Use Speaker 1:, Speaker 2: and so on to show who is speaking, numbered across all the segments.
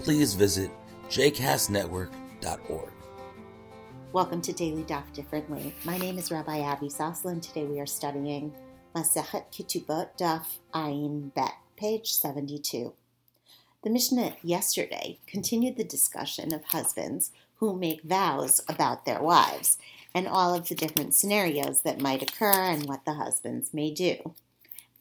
Speaker 1: please visit jcastnetwork.org.
Speaker 2: Welcome to Daily Daf Differently. My name is Rabbi Avi Soslin. Today we are studying Masechet Ketubot Daf Ayin Bet, page 72. The Mishnah yesterday continued the discussion of husbands who make vows about their wives and all of the different scenarios that might occur and what the husbands may do.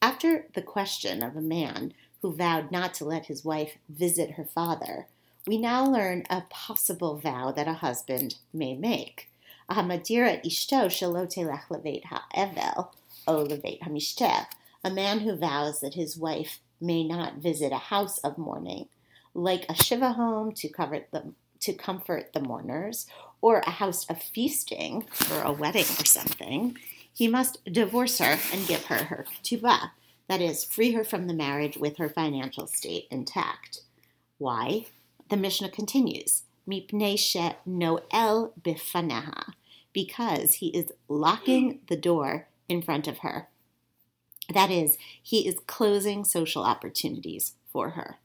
Speaker 2: After the question of a man who vowed not to let his wife visit her father, we now learn a possible vow that a husband may make. Ahamadira ishto shalotelech levet ha'evel o levet a man who vows that his wife may not visit a house of mourning, like a shiva home to cover the, to comfort the mourners, or a house of feasting for a wedding or something, he must divorce her and give her her ketubah, that is, free her from the marriage with her financial state intact. Why? The Mishnah continues, Mipnei noel bifaneha, because he is locking the door in front of her. That is, he is closing social opportunities for her.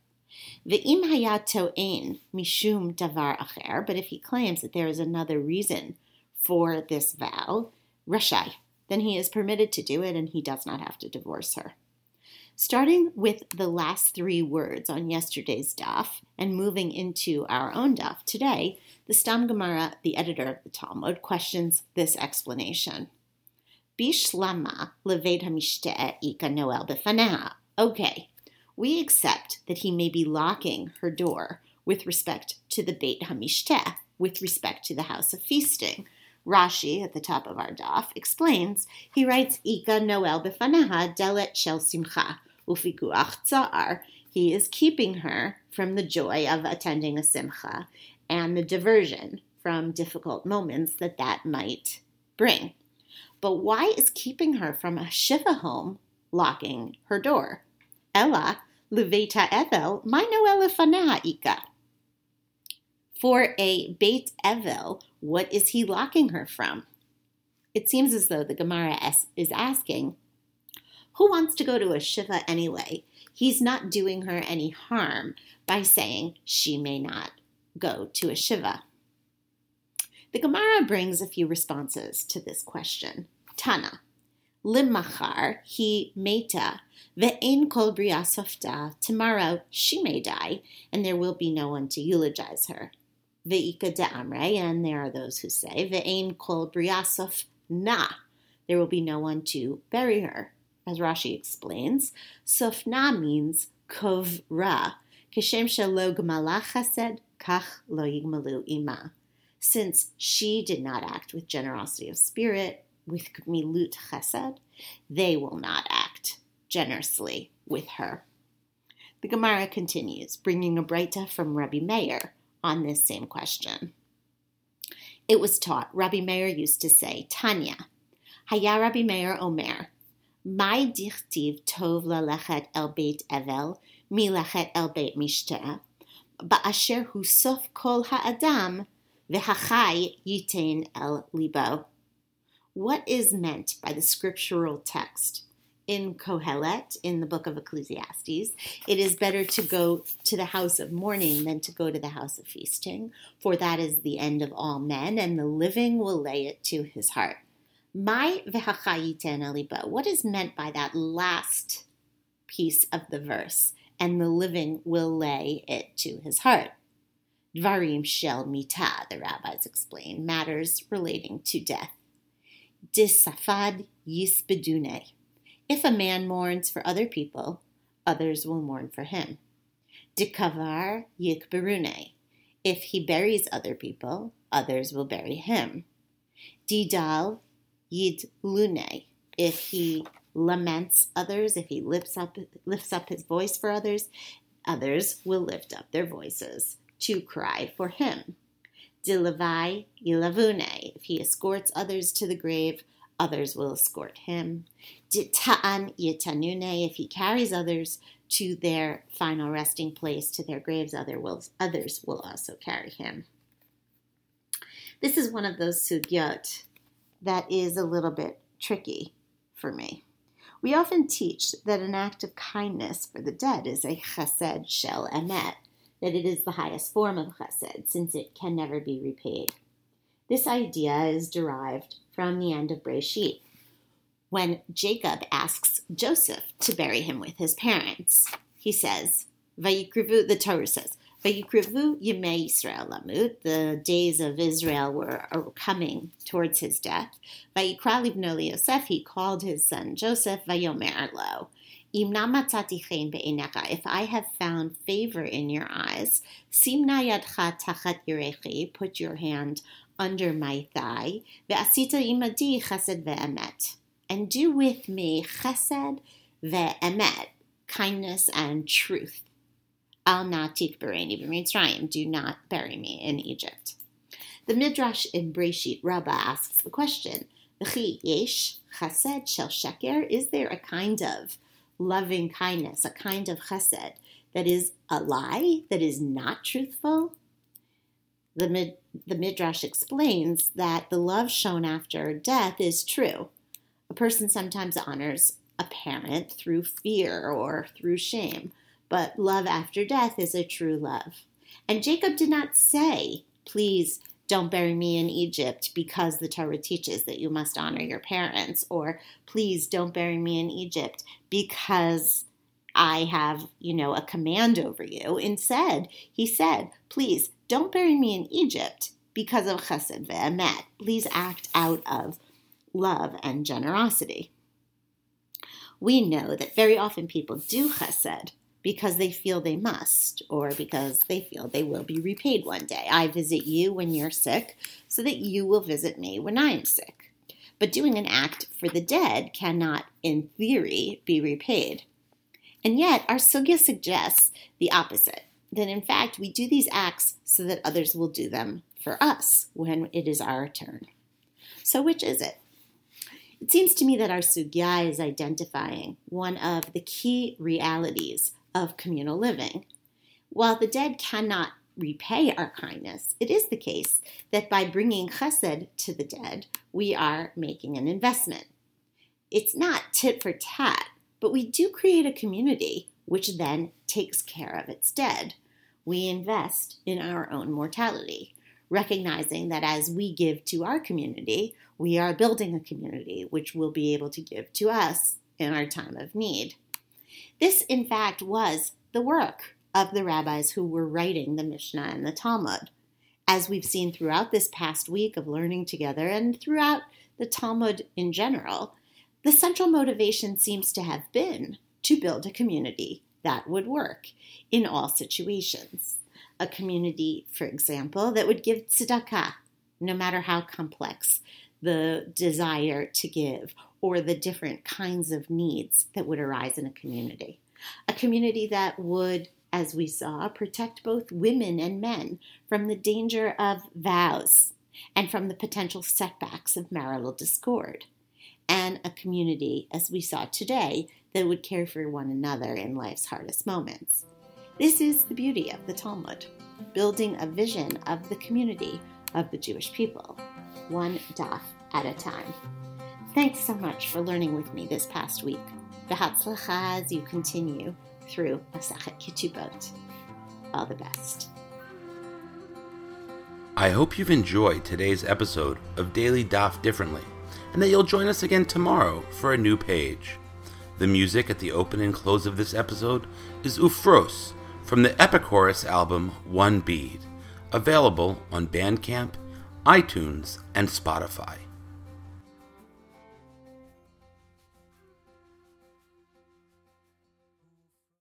Speaker 2: Ve'im hayato'en mishum davar acher, but if he claims that there is another reason for this vow, rashai, then he is permitted to do it and he does not have to divorce her. Starting with the last three words on yesterday's daf and moving into our own daf today, the Stam Gemara, the editor of the Talmud, questions this explanation. Bishlama leved hamishte ika noel befaneha. Okay, we accept that he may be locking her door with respect to the Beit Hamishte, with respect to the house of feasting. Rashi, at the top of our daf, explains, he writes, Ika Noel befaneha delet shel simcha, he is keeping her from the joy of attending a simcha and the diversion from difficult moments that that might bring. But why is keeping her from a shiva home locking her door? Ella leveta evel, my noela faneha ika. For a Beit Evel, what is he locking her from? It seems as though the Gemara is asking, who wants to go to a Shiva anyway? He's not doing her any harm by saying she may not go to a Shiva. The Gemara brings a few responses to this question. Tana, limachar he meta ve'en kol softa. Tomorrow she may die, and there will be no one to eulogize her. Ve'ika de'amre, and there are those who say ve'en kol bria na. There will be no one to bury her as Rashi explains, Sofna means kovra. Kishem shelo gmala chesed, kach lo yigmalu ima. Since she did not act with generosity of spirit, with gmilut chesed, they will not act generously with her. The Gemara continues, bringing a breita from Rabbi Meir on this same question. It was taught, Rabbi Meir used to say, Tanya, Haya Rabbi Meir Omer, my dichtiv tov lalechet el beit evel, milechet el beit mishtea, ba'asher hu sof kol ha'adam, v'hachai yitain el libo. What is meant by the scriptural text? In Kohelet, in the book of Ecclesiastes, it is better to go to the house of mourning than to go to the house of feasting, for that is the end of all men, and the living will lay it to his heart. My v'hachayiten aliba. What is meant by that last piece of the verse? And the living will lay it to his heart. Dvarim shel mita, the rabbis explain, matters relating to death. Disafad yisbedune. If a man mourns for other people, others will mourn for him. Dikavar yikberune. If he buries other people, others will bury him. Didal yid lune, if he laments others, if he lifts up lifts up his voice for others, others will lift up their voices to cry for him. Dilavai yilavune. If he escorts others to the grave, others will escort him. Dita'an yitanune. If he carries others to their final resting place, to their graves, other will, others will also carry him. This is one of those sugyot that is a little bit tricky for me. We often teach that an act of kindness for the dead is a chesed shel emet, that it is the highest form of chesed, since it can never be repaid. This idea is derived from the end of Breshit, when Jacob asks Joseph to bury him with his parents. He says, Vayikrivu, the Torah says, Vayikrivu Yemei Yisrael Lamut, the days of Israel were coming towards his death. Vayikra Livno Yosef, he called his son Joseph, Vayomer Lo. If I have found favor in your eyes, simna yadcha tachat yirechi, put your hand under my thigh, ve'asita imadi chesed ve'emet, and do with me chesed ve'emet, kindness and truth. Al natik bereni b'mitzrayim, do not bury me in Egypt. The Midrash in Breshit Rabbah asks the question, yesh chesed shel sheker, is there a kind of loving kindness, a kind of chesed that is a lie, that is not truthful? The, Mid, the Midrash explains that the love shown after death is true. A person sometimes honors a parent through fear or through shame but love after death is a true love. And Jacob did not say, Please don't bury me in Egypt because the Torah teaches that you must honor your parents, or please don't bury me in Egypt because I have, you know, a command over you. Instead, he said, Please don't bury me in Egypt because of chesed ve'emet. Please act out of love and generosity. We know that very often people do chesed because they feel they must or because they feel they will be repaid one day. I visit you when you're sick so that you will visit me when I'm sick. But doing an act for the dead cannot, in theory, be repaid. And yet, our sugya suggests the opposite that in fact we do these acts so that others will do them for us when it is our turn. So, which is it? It seems to me that our sugya is identifying one of the key realities of communal living. While the dead cannot repay our kindness, it is the case that by bringing chesed to the dead, we are making an investment. It's not tit for tat, but we do create a community which then takes care of its dead. We invest in our own mortality, recognizing that as we give to our community, we are building a community which will be able to give to us in our time of need. This, in fact, was the work of the rabbis who were writing the Mishnah and the Talmud. As we've seen throughout this past week of learning together and throughout the Talmud in general, the central motivation seems to have been to build a community that would work in all situations. A community, for example, that would give tzedakah, no matter how complex the desire to give or the different kinds of needs that would arise in a community. A community that would, as we saw, protect both women and men from the danger of vows and from the potential setbacks of marital discord. And a community, as we saw today, that would care for one another in life's hardest moments. This is the beauty of the Talmud, building a vision of the community of the Jewish people, one daf at a time. Thanks so much for learning with me this past week. V'hatzlacha as you continue through Masachet Ketubot. All the best.
Speaker 1: I hope you've enjoyed today's episode of Daily Daf Differently, and that you'll join us again tomorrow for a new page. The music at the open and close of this episode is Ufros from the Epichorus album One Bead, available on Bandcamp, iTunes, and Spotify.